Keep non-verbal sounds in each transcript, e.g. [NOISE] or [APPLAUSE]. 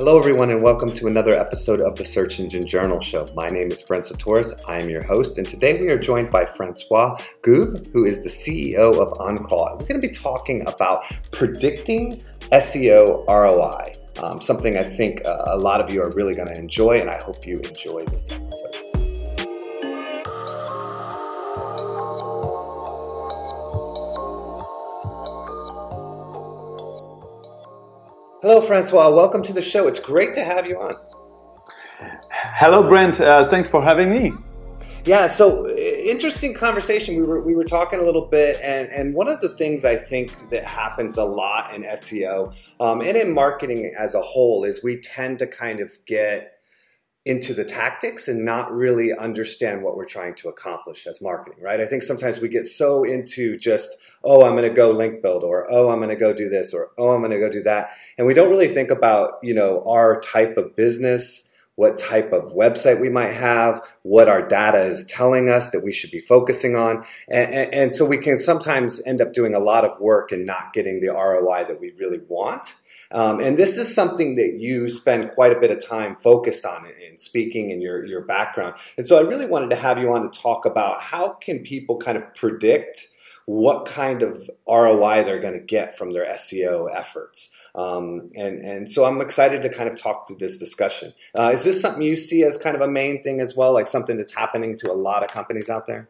Hello, everyone, and welcome to another episode of the Search Engine Journal Show. My name is Brent Csutoras. I am your host, and today we are joined by Francois Goube, who is the CEO of OnCrawl. We're going to be talking about predicting SEO ROI, um, something I think uh, a lot of you are really going to enjoy, and I hope you enjoy this episode. Hello, Francois. Welcome to the show. It's great to have you on. Hello, Brent. Uh, thanks for having me. Yeah, so interesting conversation. We were we were talking a little bit, and and one of the things I think that happens a lot in SEO um, and in marketing as a whole is we tend to kind of get into the tactics and not really understand what we're trying to accomplish as marketing, right? I think sometimes we get so into just, oh, I'm going to go link build or, oh, I'm going to go do this or, oh, I'm going to go do that. And we don't really think about, you know, our type of business, what type of website we might have, what our data is telling us that we should be focusing on. And, and, and so we can sometimes end up doing a lot of work and not getting the ROI that we really want. Um, and this is something that you spend quite a bit of time focused on in, in speaking and your, your background. And so I really wanted to have you on to talk about how can people kind of predict what kind of ROI they're going to get from their SEO efforts. Um, and, and so I'm excited to kind of talk through this discussion. Uh, is this something you see as kind of a main thing as well, like something that's happening to a lot of companies out there?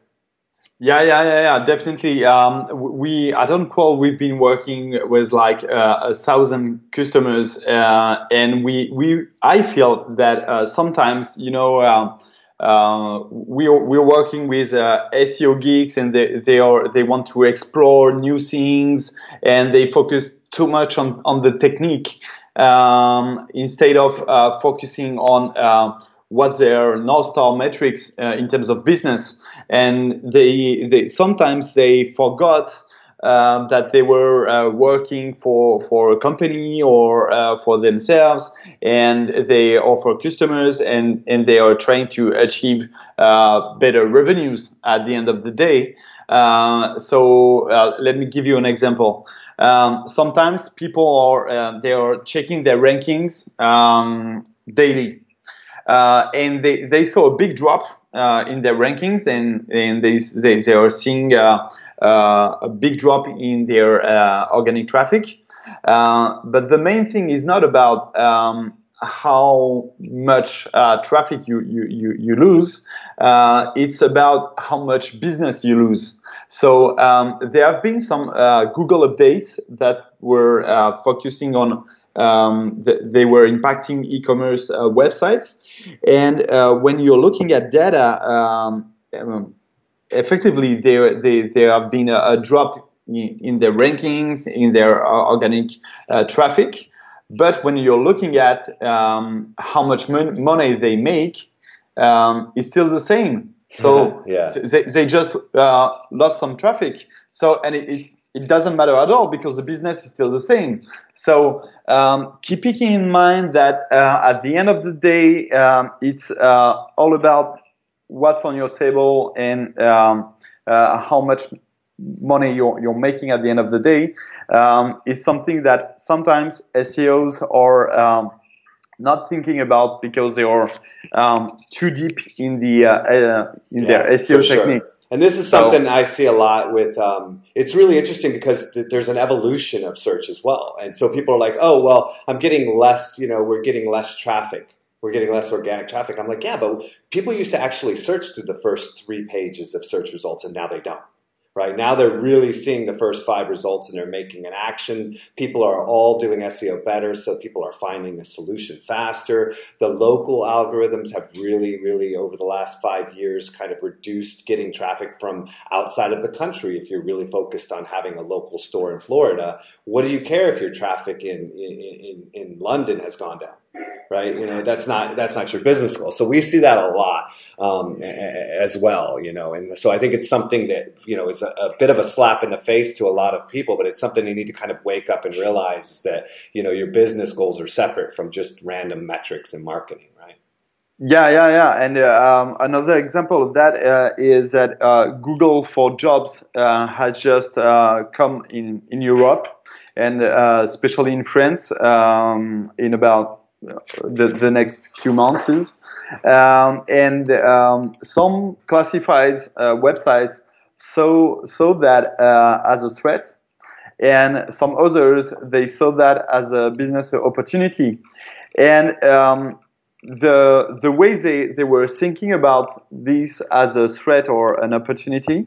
Yeah, yeah, yeah, yeah, definitely. Um, we at OnCrawl we've been working with like uh, a thousand customers, uh, and we we I feel that uh, sometimes you know. Uh, uh, we're, we're working with uh, SEO geeks and they, they are they want to explore new things and they focus too much on, on the technique um, instead of focusing on what their North Star metrics uh, in terms of business. And they, they sometimes they forgot um, that they were uh, working for for a company or uh, for themselves, and they offer customers, and and they are trying to achieve uh, better revenues at the end of the day. Uh, so uh, let me give you an example. Um, sometimes people are they are checking their rankings um, daily uh, and they, they saw a big drop uh, in their rankings, and, and they, they, they are seeing uh, uh a big drop in their uh, organic traffic. Uh, but the main thing is not about um, how much traffic you, you, you, you lose, it's about how much business you lose. So um, there have been some Google updates that were focusing on um, th- they were impacting e-commerce uh, websites and uh, when you're looking at data, um, um, effectively there, there, there have been a, a drop in, in, their rankings, in their uh, organic uh, traffic. But when you're looking at um, how much mon- money they make, um, it's still the same. So [LAUGHS] yeah. they, they just uh, lost some traffic. So and it, it it doesn't matter at all because the business is still the same. So um, keeping in mind that uh, at the end of the day, um, it's uh, all about what's on your table and um, uh, how much money you're, you're making at the end of the day. Um, is something that sometimes SEOs are um, not thinking about because they are um, too deep in the uh, uh, in yeah, their SEO techniques. Sure. And this is something so, I see a lot with. Um, it's really interesting because th- there's an evolution of search as well, and so people are like, "Oh, well, I'm getting less. You know, we're getting less traffic." We're getting less organic traffic. I'm like, yeah, but people used to actually search through the first three pages of search results, and now they don't right? Now they're really seeing the first five results and they're making an action. People are all doing seo better so people are finding a solution faster. The local algorithms have really really over the last five years kind of reduced getting traffic from outside of the country if you're really focused on having a local store in florida what do you care if your traffic in in, in, london has gone down right? You know, that's not that's not your business goal. So we see that a lot um, as well, you know. And so I think it's something that you know is a, a, bit of a slap in the face to a lot of people, but it's something you need to kind of wake up and realize is that you know your business goals are separate from just random metrics and marketing, right? Yeah, yeah, yeah. And uh, um, another example of that uh, is that uh, Google for Jobs uh, has just uh, come in in Europe and uh, especially in France um, in about the, the next few months. Um, and um, some classifies uh, websites so so that uh, as a threat, and some others they saw that as a business opportunity. And um, the the way they, they were thinking about this as a threat or an opportunity,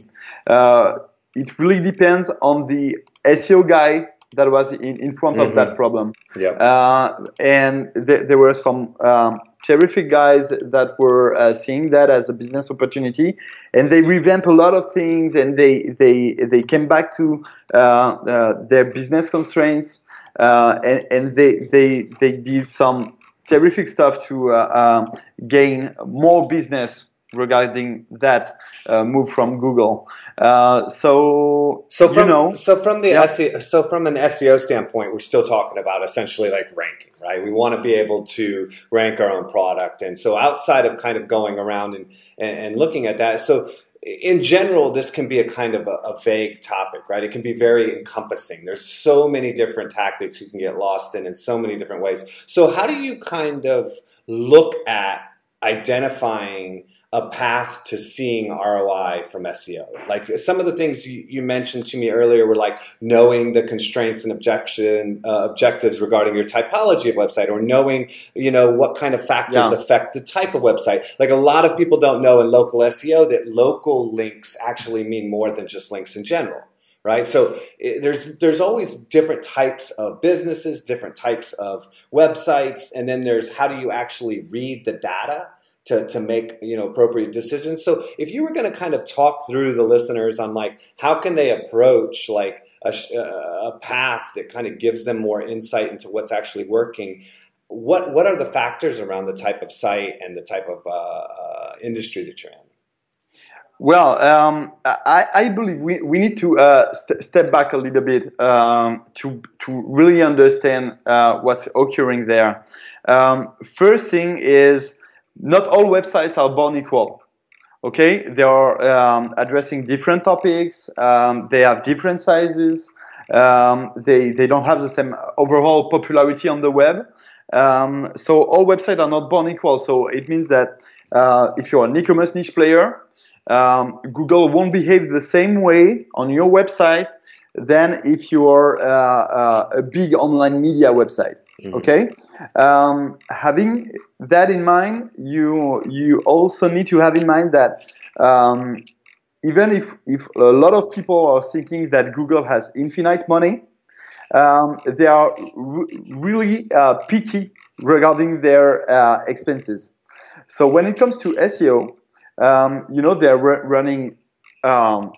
uh, it really depends on the SEO guy that was in, in front mm-hmm. of that mm-hmm. problem. Yep. Uh, and th- there were some um, terrific guys that were uh, seeing that as a business opportunity, and they revamped a lot of things, and they they they came back to uh, uh their business constraints, uh, and, and they they they did some terrific stuff to uh, um, gain more business regarding that uh, move from Google. Uh, so, so from, you know, so from the yeah. SEO, so from an SEO standpoint, we're still talking about essentially like ranking, right? We want to be able to rank our own product, and so outside of kind of going around and and, and looking at that, so in general, this can be a kind of a, a, vague topic, right? It can be very encompassing. There's so many different tactics you can get lost in in so many different ways. So, how do you kind of look at identifying a path to seeing ROI from SEO. Like some of the things you, you mentioned to me earlier were like knowing the constraints and objection uh, objectives regarding your typology of website, or knowing you know what kind of factors yeah. affect the type of website. Like a lot of people don't know in local SEO that local links actually mean more than just links in general right? So it, there's there's always different types of businesses, different types of websites, and then there's how do you actually read the data to, to make you know appropriate decisions so if you were going to kind of talk through the listeners on like how can they approach like a, a path that kind of gives them more insight into what's actually working what what are the factors around the type of site and the type of uh, uh, industry that you're in well, um, I, I, believe we, we need to uh, st- step back a little bit um, to, to really understand uh, what's occurring there. Um, first thing is not all websites are born equal. Okay, they are um, addressing different topics. Um, they have different sizes. Um, they they don't have the same overall popularity on the web. Um, so all websites are not born equal. So it means that uh, if you're an e-commerce niche player, um, Google won't behave the same way on your website than if you are uh, uh, a big online media website. Mm-hmm. Okay, um, having that in mind, you you also need to have in mind that um, even if if a lot of people are thinking that Google has infinite money, um, they are really uh, picky regarding their uh, expenses. So when it comes to SEO, um, you know they're running um,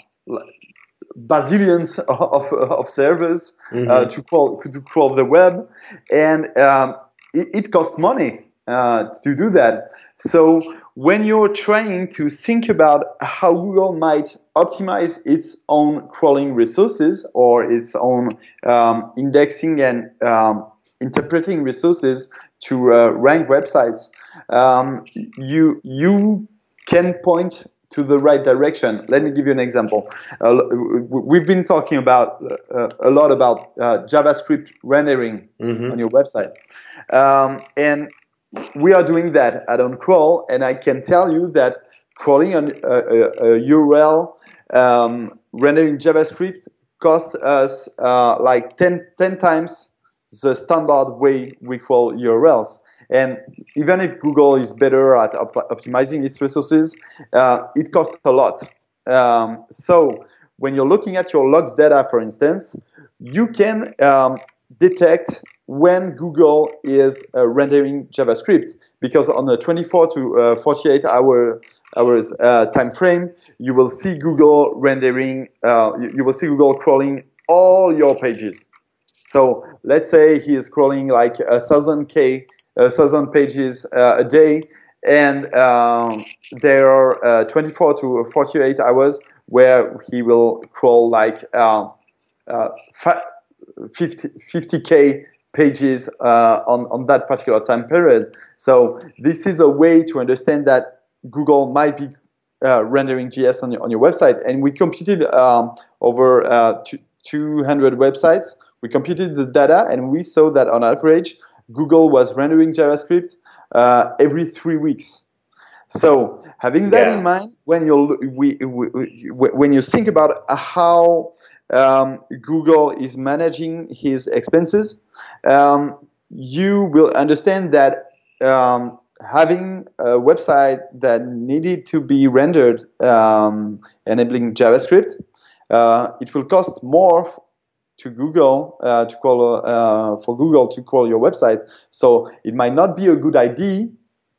bazillions [LAUGHS] of, of servers mm-hmm. uh, to crawl to crawl the web, and um, it, it, costs money uh, to do that. So when you're trying to think about how Google might optimize its own crawling resources or its own um, indexing and um, interpreting resources to uh, rank websites, um, you you can point to the right direction. Let me give you an example. Uh, we've been talking about uh, a lot about uh, JavaScript rendering mm-hmm. on your website, um, and we are doing that at OnCrawl. And I can tell you that crawling on a, a, a URL um, rendering JavaScript costs us uh, like 10, 10 times the standard way we crawl URLs. And even if Google is better at op- optimizing its resources, uh, it costs a lot. Um, so when you're looking at your logs data, for instance, you can um, detect when Google is uh, rendering JavaScript because on a 24 to uh, 48 hour hours uh, time frame, you will see Google rendering, uh, you will see Google crawling all your pages. So let's say he is crawling like a thousand K uh, thousand pages uh, a day, and um, there are uh, 24 to 48 hours where he will crawl like 50, 50k pages uh, on, on that particular time period. So this is a way to understand that Google might be uh, rendering JS on your, on your website. And we computed um, over uh, 200 websites. We computed the data and we saw that on average, Google was rendering JavaScript uh, every three weeks. So having that yeah. in mind, when you we, we, we, when you think about how um, Google is managing his expenses, um, you will understand that um, having a website that needed to be rendered um, enabling JavaScript, uh, it will cost more to Google uh, to call uh, for Google to call your website. So it might not be a good idea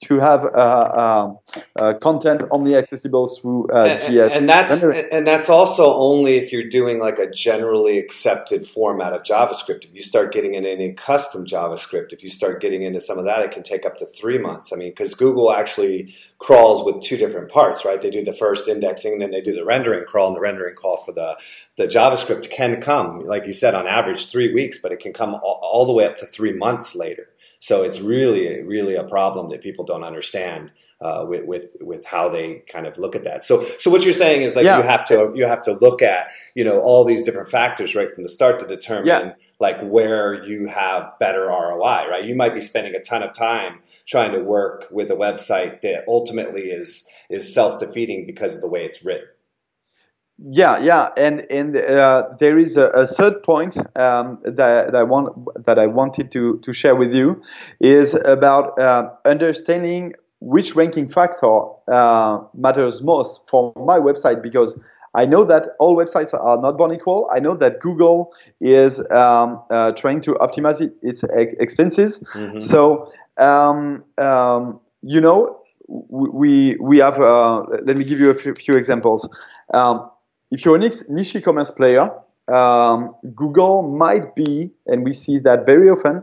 to have uh, uh, uh, content only accessible through uh, JS. And, and that's and that's also only if you're doing like a generally accepted format of JavaScript. If you start getting into any custom JavaScript, if you start getting into some of that, it can take up to three months. I mean, because Google actually crawls with two different parts, right? They do the first indexing, and then they do the rendering crawl, and the rendering crawl for the the JavaScript can come, like you said, on average three weeks, but it can come all, all the way up to three months later. So it's really, really a problem that people don't understand uh, with, with with how they kind of look at that. So, so what you're saying is like yeah. you have to you have to look at you know all these different factors right from the start to determine yeah. like where you have better ROI. Right, you might be spending a ton of time trying to work with a website that ultimately is is self defeating because of the way it's written. Yeah, yeah, and and uh, there is a, a third point um, that, that, I want that I wanted to to share with you is about uh, understanding which ranking factor uh, matters most for my website because I know that all websites are not born equal. I know that Google is um, uh, trying to optimize it, its expenses. Mm-hmm. So um, um, you know we we have. Uh, let me give you a few, few examples. Um, if you're a niche e-commerce player, um, Google might be, and we see that very often,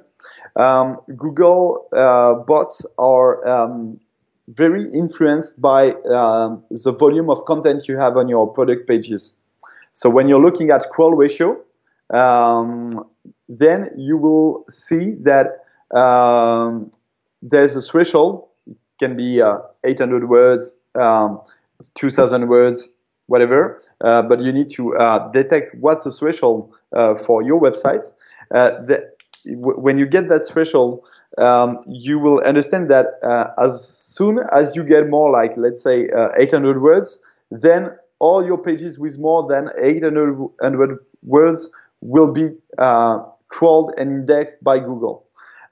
um, Google uh, bots are um, very influenced by um, the volume of content you have on your product pages. So when you're looking at crawl ratio, um, then you will see that um, there's a threshold. It can be uh, 800 words, 2,000 words, whatever, uh, but you need to uh, detect what's the threshold uh, for your website. The, when you get that threshold, um, you will understand that as soon as you get more, like let's say 800 words, then all your pages with more than 800 words will be uh, crawled and indexed by Google.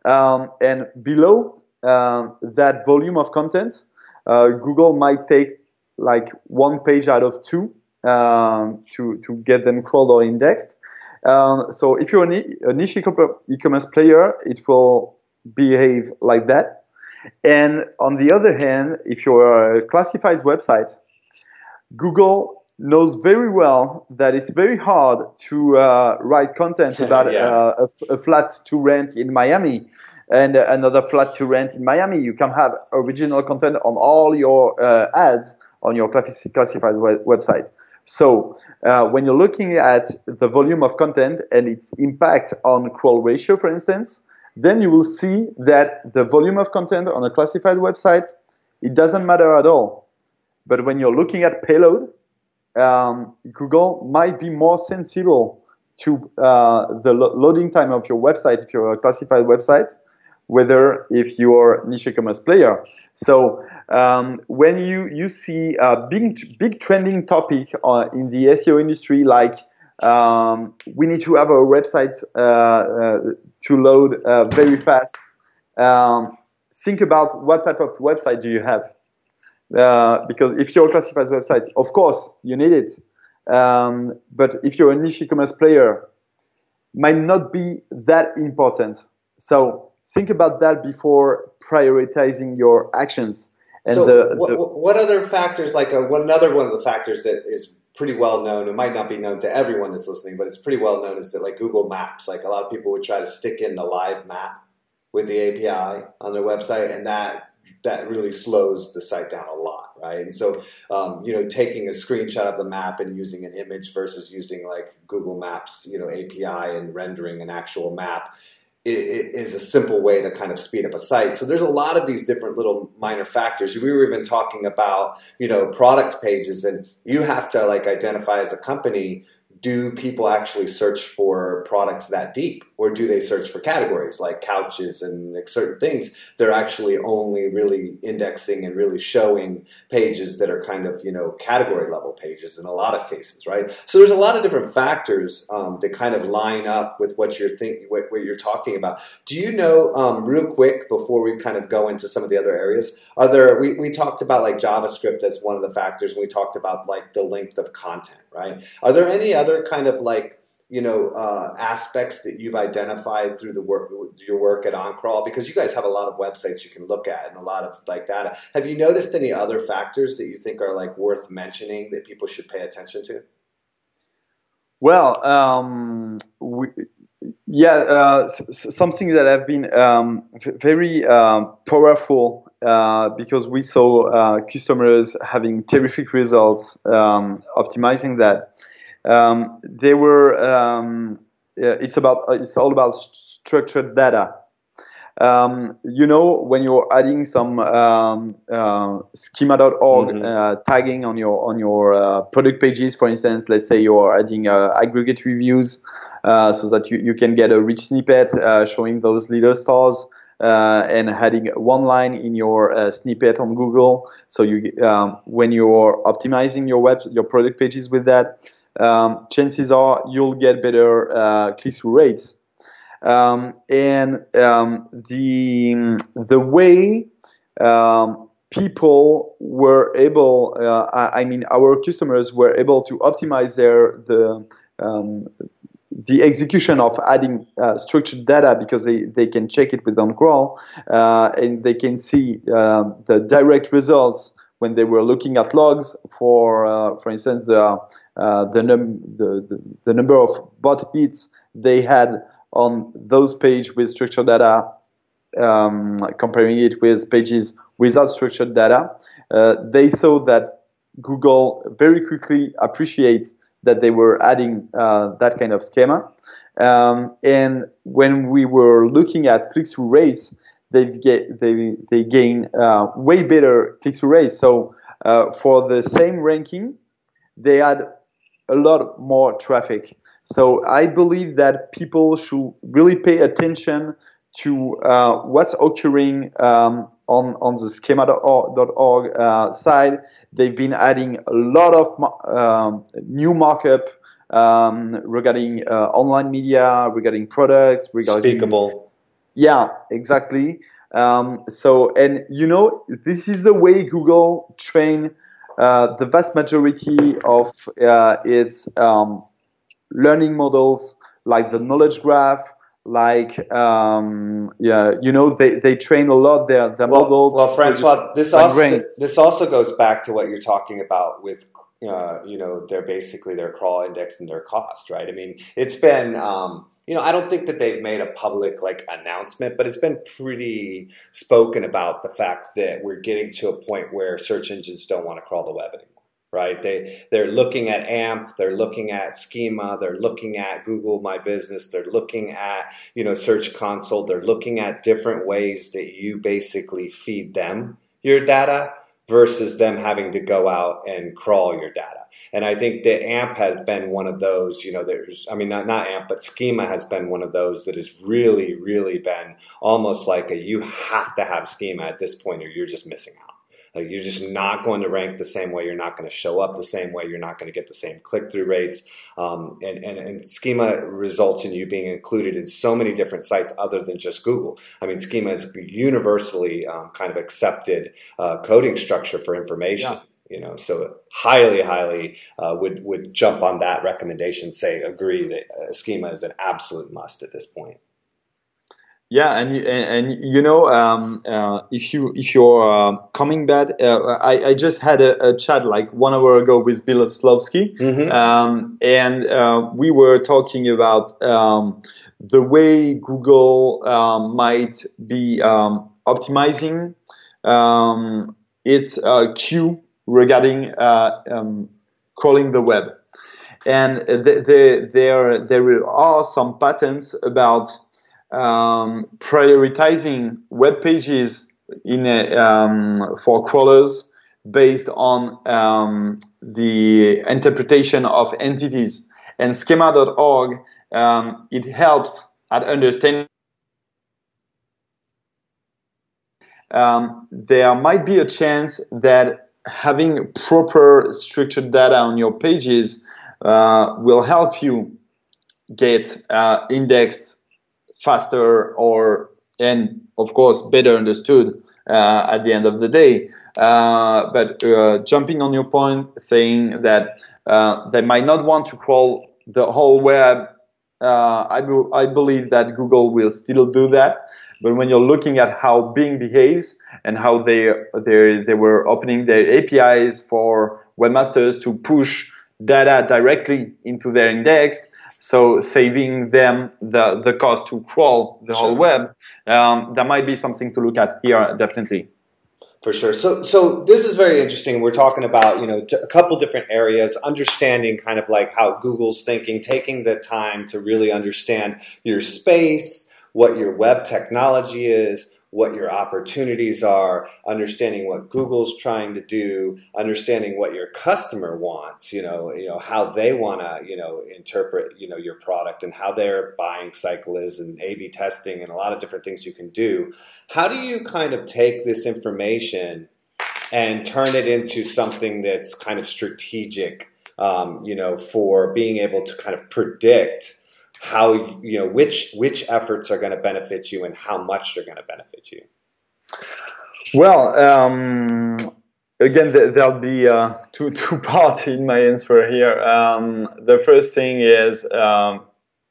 Um, and below um, that volume of content, uh, Google might take like one page out of two um, to, to get them crawled or indexed. Um, so if you're a niche e-commerce player, it will behave like that. And on the other hand, if you're a classifieds website, Google knows very well that it's very hard to uh, write content [LAUGHS] about yeah. uh, a, a, flat to rent in Miami and another flat to rent in Miami. You can have original content on all your uh, ads on your classified website. So uh, when you're looking at the volume of content and its impact on crawl ratio, for instance, then you will see that the volume of content on a classified website, it doesn't matter at all. But when you're looking at payload, um, Google might be more sensible to uh, the lo loading time of your website if you're a classified website whether if you're niche e-commerce player. So um, when you, you see a big, big trending topic uh, in the SEO industry, like um, we need to have our website uh, uh, to load uh, very fast, um, think about what type of website do you have. Uh, because if you're a classified website, of course, you need it. Um, but if you're a niche e-commerce player, might not be that important. So think about that before prioritizing your actions. And so the, what, the, what, other factors, like a, uh, one, another one of the factors that is pretty well known, it might not be known to everyone that's listening, but it's pretty well known is that like Google Maps, like a lot of people would try to stick in the live map with the API on their website, and that that really slows the site down a lot, right? And so, um, you know, taking a screenshot of the map and using an image versus using like Google Maps, you know, API and rendering an actual map is a simple way to kind of speed up a site. So there's a lot of these different little minor factors. We were even talking about, you know, product pages and you have to like identify as a company, do people actually search for products that deep? Or do they search for categories like couches and like certain things? They're actually only really indexing and really showing pages that are kind of you know category level pages in a lot of cases, right? So there's a lot of different factors um, that kind of line up with what you're thinking, what, what, you're talking about. Do you know, um, real quick, before we kind of go into some of the other areas, are there? We, we talked about like JavaScript as one of the factors, and we talked about like the length of content, right? Are there any other kind of like you know uh, aspects that you've identified through the work your work at OnCrawl because you guys have a lot of websites you can look at and a lot of like data. Have you noticed any other factors that you think are like worth mentioning that people should pay attention to? Well, um, we, yeah, uh, something that have been um, very um, powerful uh, because we saw uh, customers having terrific results um, optimizing that um, they were. Um, it's about. It's all about structured data. Um, you know, when you're adding some um, uh, schema.org mm-hmm. uh, tagging on your on your uh, product pages, for instance, let's say you're adding uh, aggregate reviews uh, so that you, you can get a rich snippet uh, showing those leader stores. and adding one line in your snippet on Google, so you um, when you're optimizing your web your product pages with that, um, chances are you'll get better uh, click-through rates. Um, and um, the the way um, people were able, uh, I, I, mean, our customers were able to optimize their the um, the execution of adding uh, structured data because they, they can check it with OnCrawl uh, and they can see uh, the direct results when they were looking at logs for, uh, for instance, uh, the, num- the, the, the, number of bot hits they had on those pages with structured data, um, comparing it with pages without structured data, uh, they saw that Google very quickly appreciate that they were adding uh, that kind of schema. Um, and when we were looking at click-through rates, they get they they gain uh, way better click-through rates. So uh, for the same ranking, they had a lot more traffic. So I believe that people should really pay attention to uh, what's occurring um, on on the schema.org uh, side. They've been adding a lot of um, new markup um, regarding uh, online media, regarding products, regarding speakable yeah, exactly. Um, so, and you know, this is the way Google train uh, the vast majority of uh, its um, learning models, like the knowledge graph, like um, yeah, you know, they, they train a lot their their well, models. Well, Francois, this also this also goes back to what you're talking about with uh, you know, they're basically their crawl index and their cost, right? I mean, it's been um, you know, I don't think that they've made a public like announcement, but it's been pretty spoken about the fact that we're getting to a point where search engines don't want to crawl the web anymore. Right? They they're looking at AMP, they're looking at Schema, they're looking at Google My Business, they're looking at you know Search Console, they're looking at different ways that you basically feed them your data versus them having to go out and crawl your data. And I think that AMP has been one of those, you know, there's, I mean, not, not AMP, but Schema has been one of those that has really, really been almost like a you have to have Schema at this point or you're just missing out. Like you're just not going to rank the same way. You're not going to show up the same way. You're not going to get the same click through rates. Um, and, and, and, schema results in you being included in so many different sites other than just Google. I mean, schema is universally um, kind of accepted uh, coding structure for information. Yeah you know so highly highly uh, would would jump on that recommendation say agree that uh, schema is an absolute must at this point yeah and and, and you know um, uh, if you if you're uh, coming back uh, I, I just had a, a, chat like one hour ago with bill mm-hmm. um, and uh, we were talking about um, the way google um, might be um, optimizing um, its queue regarding uh, um, crawling the web. And th- th- there, there are some patents about um, prioritizing web pages in a, um, for crawlers based on um, the interpretation of entities. And schema.org, um, it helps at understanding um, there might be a chance that having proper structured data on your pages uh, will help you get uh, indexed faster or and of course better understood uh, at the end of the day. Uh, but uh, jumping on your point saying that uh, they might not want to crawl the whole web I, be- I believe that google will still do that but when you're looking at how Bing behaves and how they they they were opening their APIs for webmasters to push data directly into their index, so saving them the the cost to crawl the sure. whole web, um, that might be something to look at here definitely. For sure. So, so this is very interesting. We're talking about, you know, a couple different areas, understanding kind of like how Google's thinking, taking the time to really understand your space, what your web technology is, what your opportunities are, understanding what Google's trying to do, understanding what your customer wants, you know, you know how they want to, you know, interpret, you know, your product and how their buying cycle is and A/B testing and a lot of different things you can do. How do you kind of take this information and turn it into something that's kind of strategic, um, you know, for being able to kind of predict how you know which which efforts are going to benefit you and how much they're going to benefit you? Well um, again there'll be uh, two [LAUGHS] two parts in my answer here. Um, the first thing is um,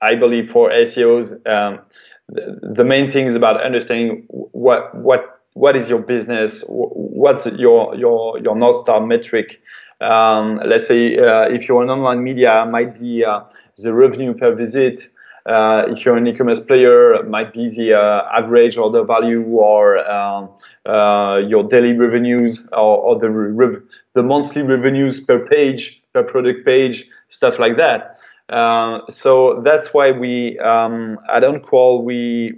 i believe for seos um, the, the main thing is about understanding what what what is your business? What's your your your north star metric um, let's say uh, if you're an online media might be uh, the revenue per visit. Uh, if you're an e-commerce player, might be the uh, average order value or um, uh, your daily revenues or, or the the monthly revenues per page, per product page, stuff like that. Uh, so that's why we um, at OnCrawl we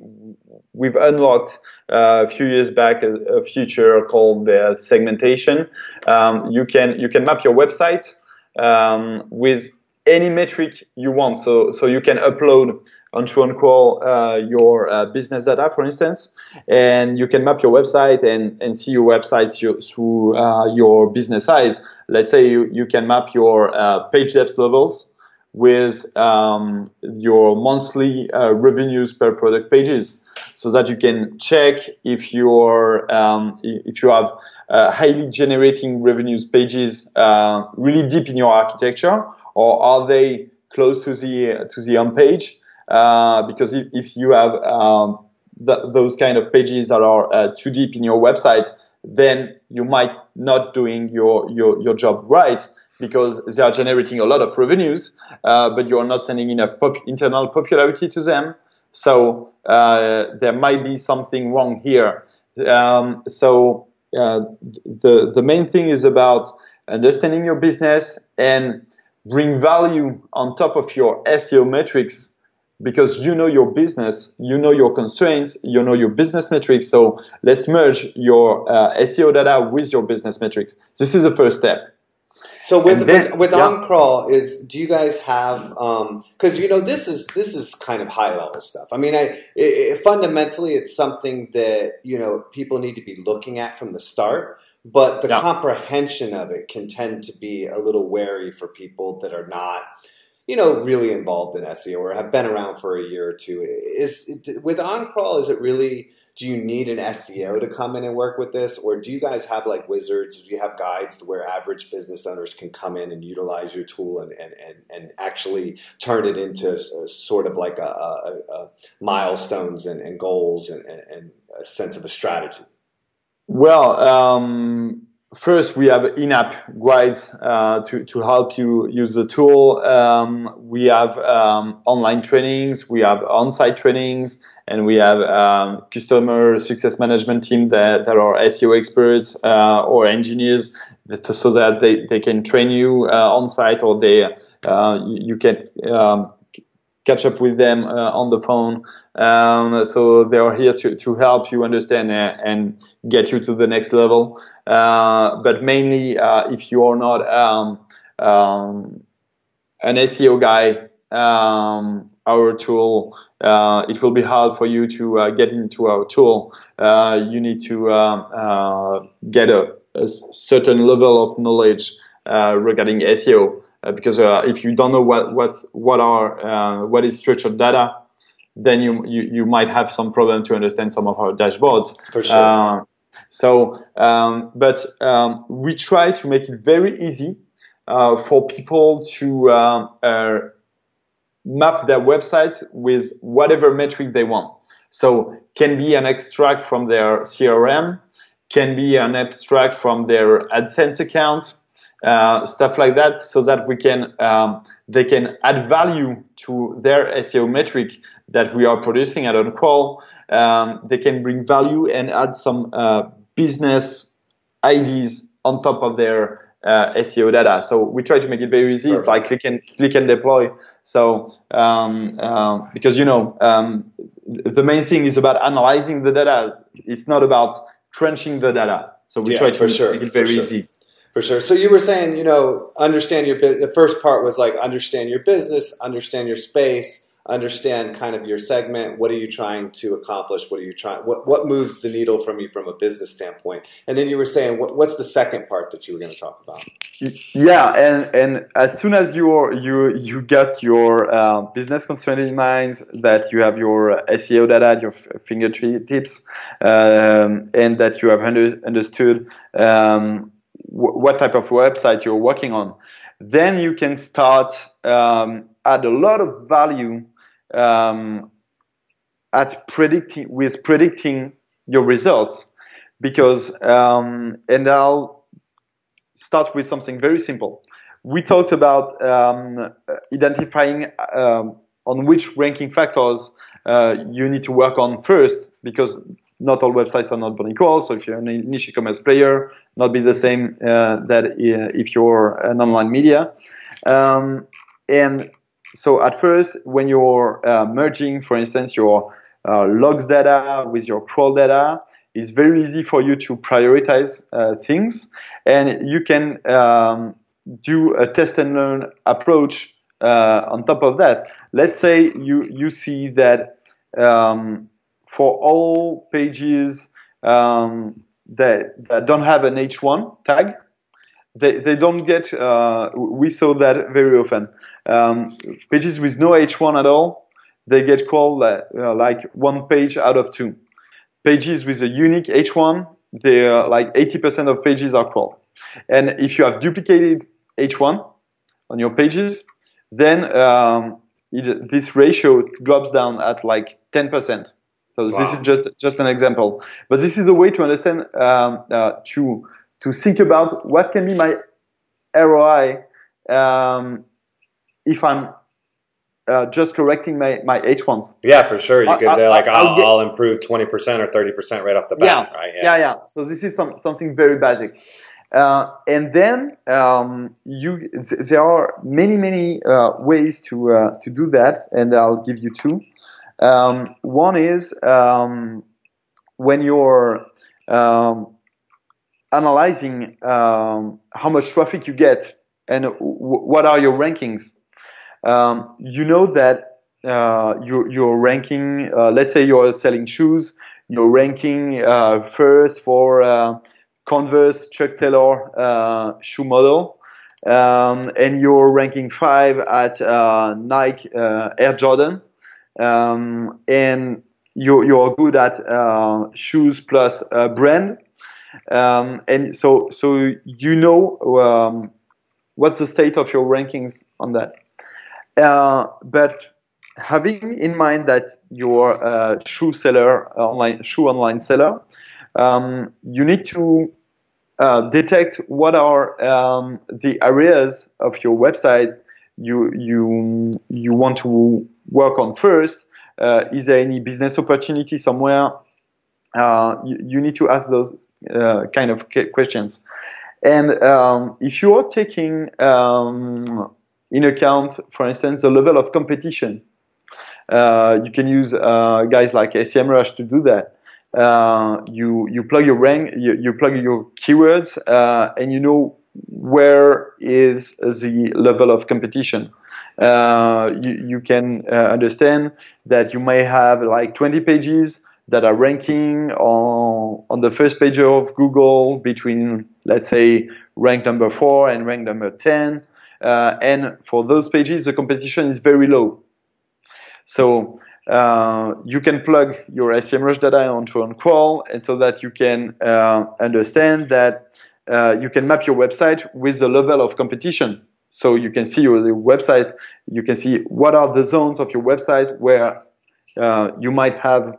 we've unlocked uh, a few years back a, a feature called the segmentation. Um, you can you can map your website um, with any metric you want. So, so you can upload onto OnCrawl uh, your uh, business data, for instance, and you can map your website and, and see your websites through uh, your business size. Let's say you, you can map your uh, page depth levels with um, your monthly uh, revenues per product pages so that you can check if you're um, if you have uh, highly generating revenues pages really deep in your architecture or are they close to the to the home page? Uh, because if, if you have um, th- those kind of pages that are uh, too deep in your website, then you might not doing your your, your job right because they are generating a lot of revenues, uh, but you are not sending enough pop- internal popularity to them. So uh, there might be something wrong here. Um, so uh, the the main thing is about understanding your business and bring value on top of your SEO metrics because you know your business, you know your constraints, you know your business metrics. So let's merge your uh, SEO data with your business metrics. This is the first step. So with then, with, with yeah. OnCrawl is do you guys have because um, you know this is this is kind of high level stuff. I mean, I it, it, fundamentally it's something that you know people need to be looking at from the start but the yeah. comprehension of it can tend to be a little wary for people that are not you know really involved in SEO or have been around for a year or two is with OnCrawl is it really do you need an SEO to come in and work with this? Or do you guys have like wizards? Do you have guides to where average business owners can come in and utilize your tool and, and, and, and actually turn it into a, sort of like a, a, a milestones and, and goals and, and a sense of a strategy? Well, um, first we have in-app guides uh, to to help you use the tool. Um, we have um, online trainings, we have on-site trainings, and we have um, customer success management team that, that are SEO experts uh, or engineers that, so that they, they can train you uh, on site or they uh, you can um, catch up with them uh, on the phone. Um, so they are here to, to help you understand and get you to the next level. Uh, but mainly, uh, if you are not um, um, an SEO guy, um, our tool, uh, it will be hard for you to uh, get into our tool. Uh, you need to uh, get a, a, certain level of knowledge regarding SEO. because if you don't know what what what are what is structured data, then you, you you might have some problem to understand some of our dashboards. For sure. so, um, but um, we try to make it very easy uh, for people to uh, uh, map their website with whatever metric they want. So can be an extract from their CRM, can be an abstract from their AdSense account, uh, stuff like that, so that we can um, they can add value to their SEO metric that we are producing at OnCrawl. Um, they can bring value and add some uh, business ideas on top of their uh, SEO data. So we try to make it very easy. Perfect. It's like click and click and deploy. So um, uh, because you know um, the main thing is about analyzing the data. It's not about crunching the data. So we yeah, try to make, sure. make, it very sure. easy. For sure. So you were saying, you know, understand your. The first part was like understand your business, understand your space, understand kind of your segment. What are you trying to accomplish? What are you trying? What what moves the needle from you from a business standpoint? And then you were saying, what, what's the second part that you were going to talk about? Yeah, and and as soon as you you you got your uh, business constraint in mind, that you have your SEO data, your fingertips, um, and that you have under, understood um, what type of website you're working on, then you can start um, add a lot of value um, at predicting with predicting your results because um, and I'll start with something very simple. We talked about um, identifying um, on which ranking factors uh, you need to work on first because not all websites are not born equal. So if you're an niche e-commerce player, not be the same uh, that uh, if you're an online media. Um, and so at first, when you're uh, merging, for instance, your uh, logs data with your crawl data, it's very easy for you to prioritize uh, things, and you can um, do a test and learn approach uh, on top of that. Let's say you you see that um, for all pages um, that, that don't have an H1 tag, they, they don't get, uh, we saw that very often. Um, pages with no H1 at all, they get called uh, like one page out of two. Pages with a unique H1, they are like 80% of pages are crawled. And if you have duplicated H1 on your pages, then um, it, this ratio drops down at like 10%. So wow. this is just just an example, but this is a way to understand um, uh, to to think about what can be my ROI um, if I'm uh, just correcting my, my H1s. Yeah, for sure. You could I, like, I'll, I'll, get, I'll, improve 20% or 30% right off the bat, yeah, right? Yeah. yeah, yeah. So this is some, something very basic. Uh, and then um, you, there are many, many uh, ways to, uh, to do that, and I'll give you two. Um, one is um, when you're um, analyzing um, how much traffic you get and w- what are your rankings. Um, you know that uh, you're, you're, ranking, uh, let's say you're selling shoes, you're ranking uh, first for uh, Converse Chuck Taylor uh, shoe model, um, and you're ranking five at uh, Nike Air Jordan, um, and you're, you're good at shoes plus brand. Um, and so, so you know um, what's the state of your rankings on that. Uh, but having in mind that you're a shoe seller, online shoe online seller, um, you need to uh, detect what are um, the areas of your website you you you want to work on first. Uh, is there any business opportunity somewhere? Uh, you, you, need to ask those uh, kind of questions. And um, if you are taking um, in account, for instance, the level of competition, uh, you can use uh, guys like SEMrush to do that. Uh, you you plug your rank, you, you plug your keywords, uh, and you know where is the level of competition. You, you, can understand that you may have like 20 pages that are ranking on, on the first page of Google between, let's say, rank number four and rank number 10. Uh, and for those pages, the competition is very low. So uh, you can plug your SEMrush data onto OnCrawl, and so that you can uh, understand that uh, you can map your website with the level of competition. So you can see your website, you can see what are the zones of your website where uh, you might have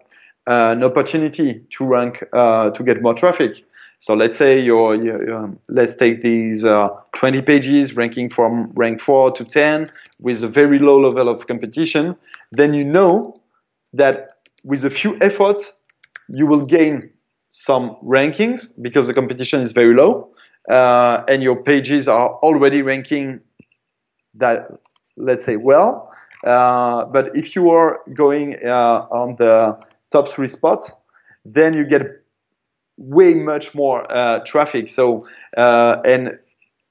an opportunity to rank uh, to get more traffic. So let's say your, your um, let's take these 20 pages ranking from rank 4 to 10 with a very low level of competition then you know that with a few efforts, you will gain some rankings because the competition is very low uh, and your pages are already ranking that, let's say, well. Uh, but if you are going uh, on the top three spots, then you get way much more uh, traffic. So, uh, and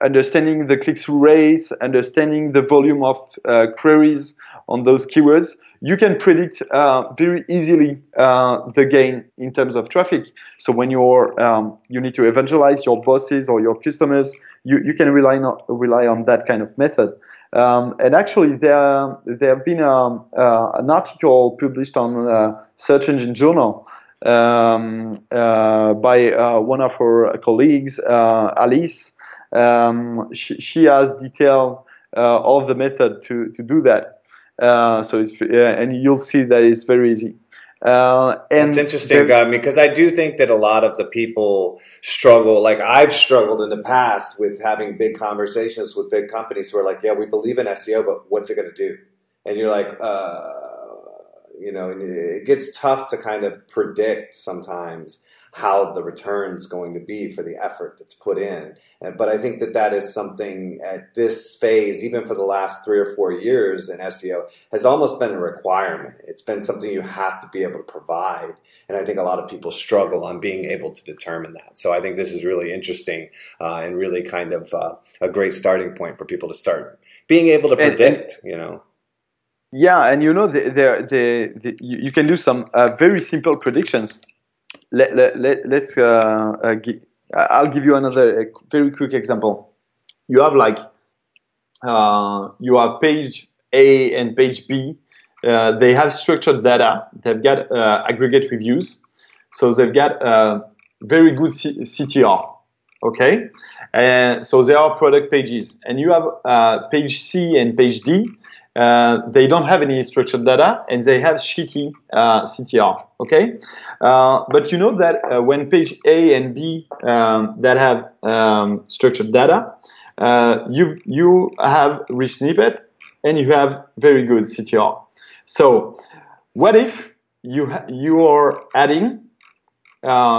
understanding the click-through rates, understanding the volume of uh, queries on those keywords, you can predict uh, very easily uh, the gain in terms of traffic. So when you're um, you need to evangelize your bosses or your customers, you, you can rely on rely on that kind of method. Um, and actually, there there have been um, uh, an article published on uh, Search Engine Journal um, uh, by uh, one of her colleagues, Alice. Um, she, she has detailed all the method to to do that. Uh, so it's and you'll see that it's very easy. Uh, and it's interesting, God, because I do think that a lot of the people struggle. Like I've struggled in the past with having big conversations with big companies who are like, "Yeah, we believe in SEO, but what's it going to do?" And you're like, uh, you know, it gets tough to kind of predict sometimes how the return is going to be for the effort that's put in. And, but I think that that is something at this phase, even for the last three or four years in SEO, has almost been a requirement. It's been something you have to be able to provide. And I think a lot of people struggle on being able to determine that. So I think this is really interesting uh, and really kind of uh, a great starting point for people to start being able to predict, and, and, you know. Yeah, and you know, the, the, the, you can do some uh, very simple predictions let, let, let, us uh, uh, I'll give you another very quick example. You have like, uh, you have page A and page B. Uh, they have structured data. They've got uh, aggregate reviews. So they've got uh, very good C- CTR. Okay. And so there are product pages. And you have page C and page D uh, they don't have any structured data and they have shitty uh, CTR. Okay, uh, but you know that uh, when page A and B um, that have um, structured data, uh, you you have rich snippet and you have very good CTR. So what if you you are adding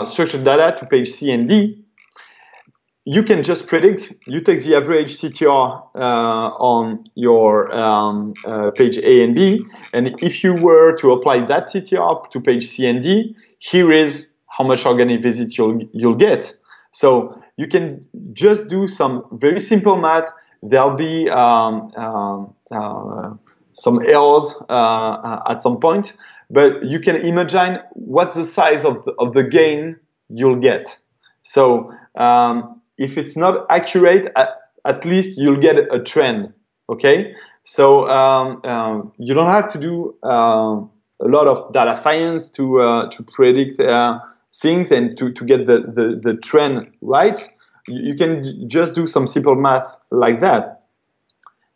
structured data to page C and D you can just predict. You take the average CTR uh, on your um, uh, page A and B, and if you were to apply that CTR to page C and D, here is how much organic visits you'll you'll get. So you can just do some very simple math. There'll be um, um uh, some errors uh, at some point, but you can imagine what's the size of the, of the gain you'll get. So um, if it's not accurate, at, at least you'll get a trend. Okay, so um, um, you don't have to do uh, a lot of data science to uh, to predict uh, things and to, to get the, the, the trend right. You, you can just do some simple math like that.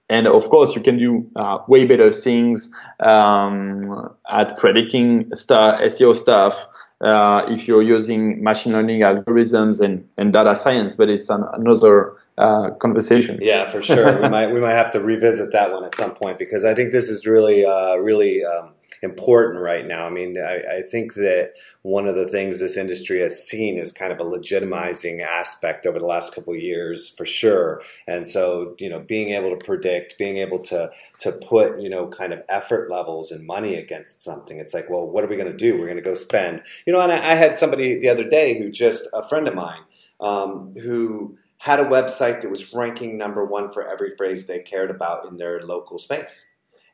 And of course, you can do uh, way better things um, at predicting stuff, SEO stuff, uh, if you're using machine learning algorithms and, and data science, but it's an, another uh, conversation. Yeah, for sure. we [LAUGHS] might we might have to revisit that one at some point because I think this is really uh, really um, important right now. I mean, I, I, think that one of the things this industry has seen is kind of a legitimizing aspect over the last couple of years, for sure. And so, you know, being able to predict, being able to to put, you know, kind of effort levels and money against something. It's like, well, what are we going to do? We're going to go spend, you know. And I, I, had somebody the other day who just a friend of mine um, who had a website that was ranking number one for every phrase they cared about in their local space.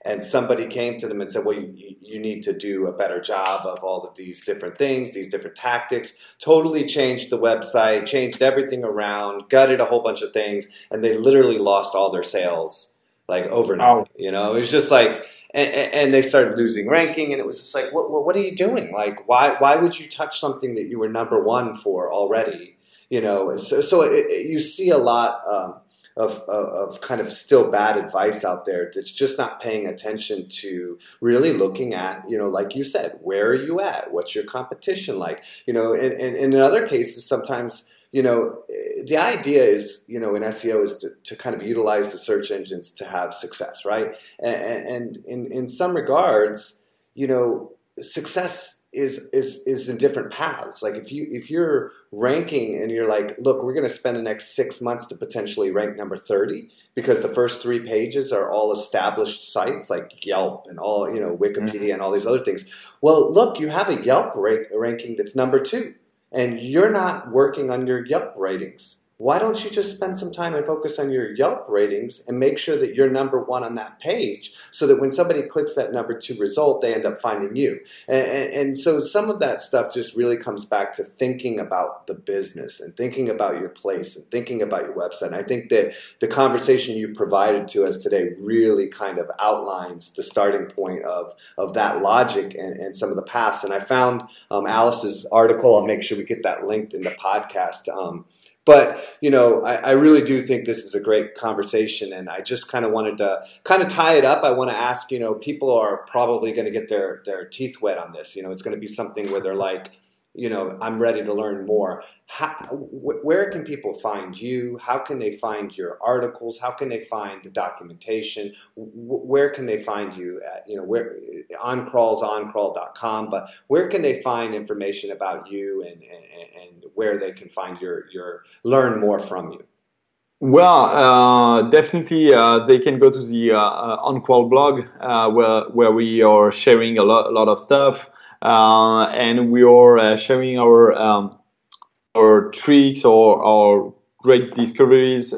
And somebody came to them and said, Well, you, you need to do a better job of all of these different things, these different tactics. Totally changed the website, changed everything around, gutted a whole bunch of things, and they literally lost all their sales like overnight. Oh. You know, it was just like, and, and, they started losing ranking, and it was just like, what, what are you doing? Like, why, why would you touch something that you were number one for already? You know, so, so it, it, you see a lot um, of, of, of kind of still bad advice out there that's just not paying attention to really looking at, you know, like you said, where are you at? What's your competition like? You know, and, and, and in other cases, sometimes you know, the idea is, you know, in SEO is to, to kind of utilize the search engines to have success, right? And, and in, in some regards, you know, success is is is in different paths. Like if you if you're ranking and you're like, look, we're going to spend the next six months to potentially rank number thirty because the first three pages are all established sites like Yelp and all you know Wikipedia mm-hmm. and all these other things. Well, look, you have a Yelp rank, ranking that's number two and you're not working on your Yelp ratings why don't you just spend some time and focus on your Yelp ratings and make sure that you're number one on that page so that when somebody clicks that number two result, they end up finding you. And, and, and, so some of that stuff just really comes back to thinking about the business and thinking about your place and thinking about your website. And I think that the conversation you provided to us today really kind of outlines the starting point of, of that logic and, and some of the past. And I found um, Alice's article. I'll make sure we get that linked in the podcast. Um, but you know, I, I, really do think this is a great conversation, and I just kind of wanted to kind of tie it up. I want to ask, you know, people are probably going to get their their teeth wet on this. You know, it's going to be something where they're like, you know, I'm ready to learn more. How, wh- where can people find you? How can they find your articles? How can they find the documentation? Where can they find you at, you know, where OnCrawl's oncrawl.com, but where can they find information about you and, and, and where they can find your, your, learn more from you? Well, uh, definitely, uh, they can go to the uh, uh OnCrawl blog uh, where where we are sharing a lot, a lot of stuff. Uh, and we are sharing our um, our tricks or great discoveries uh,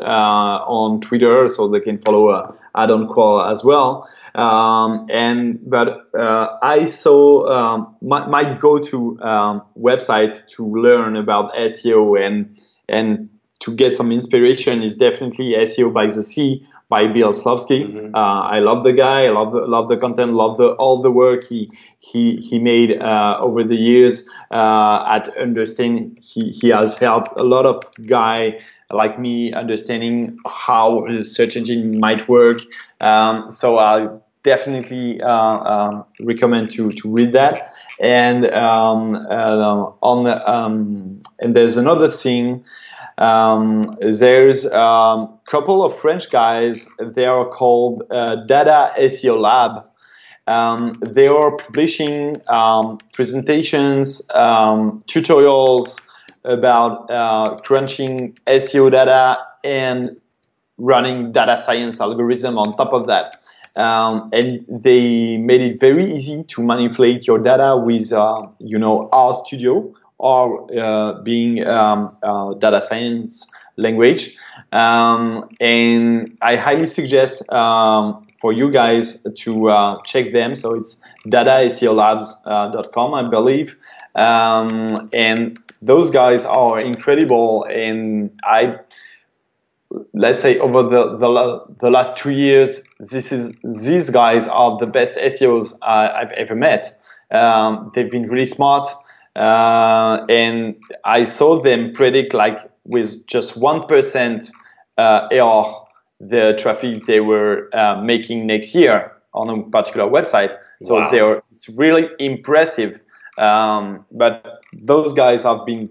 on Twitter, so they can follow uh, at OnCrawl as well. Um, and but uh, I saw um, my, my go-to um, website to learn about SEO and and to get some inspiration is definitely SEO by the Sea by Bill Slawski. Mm-hmm. Uh, I love the guy. I love the, love the content. Love the all the work he he he made uh, over the years uh, at understanding. He he has helped a lot of guy like me understanding how a search engine might work. Um, so I definitely uh, um, recommend to to read that. And um, uh, on um, and there's another thing. Um, there's a um, couple of French guys. They are called uh, Data SEO Lab. Um, they are publishing um, presentations, um, tutorials about uh, crunching SEO data and running data science algorithm on top of that. Um, and they made it very easy to manipulate your data with, uh, you know, RStudio, or uh, being um, uh, data science language. Um, and I highly suggest um, for you guys to uh, check them. So it's dataseolabs.com, I believe. Um, and those guys are incredible. And I, let's say over the, the, the last two years, this is, these guys are the best SEOs I've ever met. Um, they've been really smart uh, and I saw them predict like with just one percent uh, error the traffic they were uh, making next year on a particular website. So wow. they're it's really impressive. Um, but those guys have been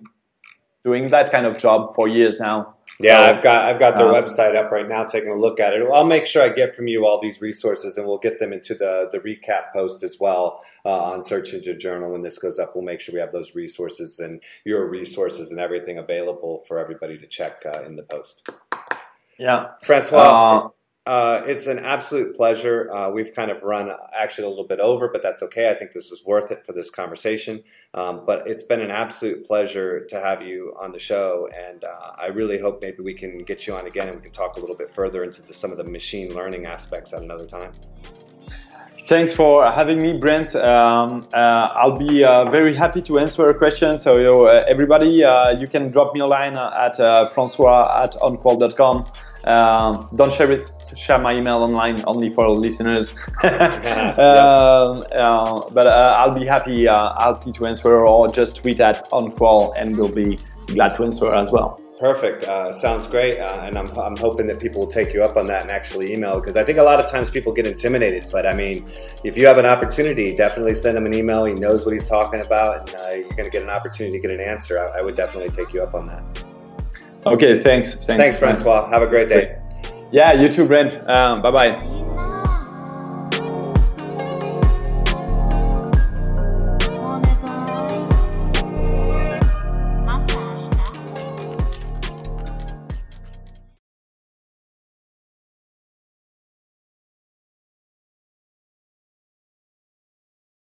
doing that kind of job for years now. Yeah, so, I've got I've got their um, website up right now, taking a look at it. I'll make sure I get from you all these resources, and we'll get them into the the recap post as well uh, on Search Engine Journal when this goes up. We'll make sure we have those resources and your resources and everything available for everybody to check uh, in the post. Yeah, Francois. Uh, Uh, it's an absolute pleasure. Uh, we've kind of run actually a little bit over, but that's okay. I think this was worth it for this conversation. Um, but it's been an absolute pleasure to have you on the show, and uh, I really hope maybe we can get you on again and we can talk a little bit further into the, some of the machine learning aspects at another time. Thanks for having me, Brent. Um, uh, I'll be uh, very happy to answer a question. So, you know, uh, everybody, uh, you can drop me a line at uh, francois at oncrawl.com. Um, don't share it, share my email online, only for listeners. [LAUGHS] um, uh, but I'll be happy, happy to answer, or just tweet at OnCrawl, and we'll be glad to answer as well. Perfect. Uh, sounds great. Uh, and I'm, I'm hoping that people will take you up on that and actually email because I think a lot of times people get intimidated. But I mean, if you have an opportunity, definitely send him an email. He knows what he's talking about and uh, you're going to get an opportunity to get an answer. I, I, would definitely take you up on that. Okay. Thanks. Thanks, thanks Francois. Have a great day. Yeah, you too, Brent. Um, bye bye.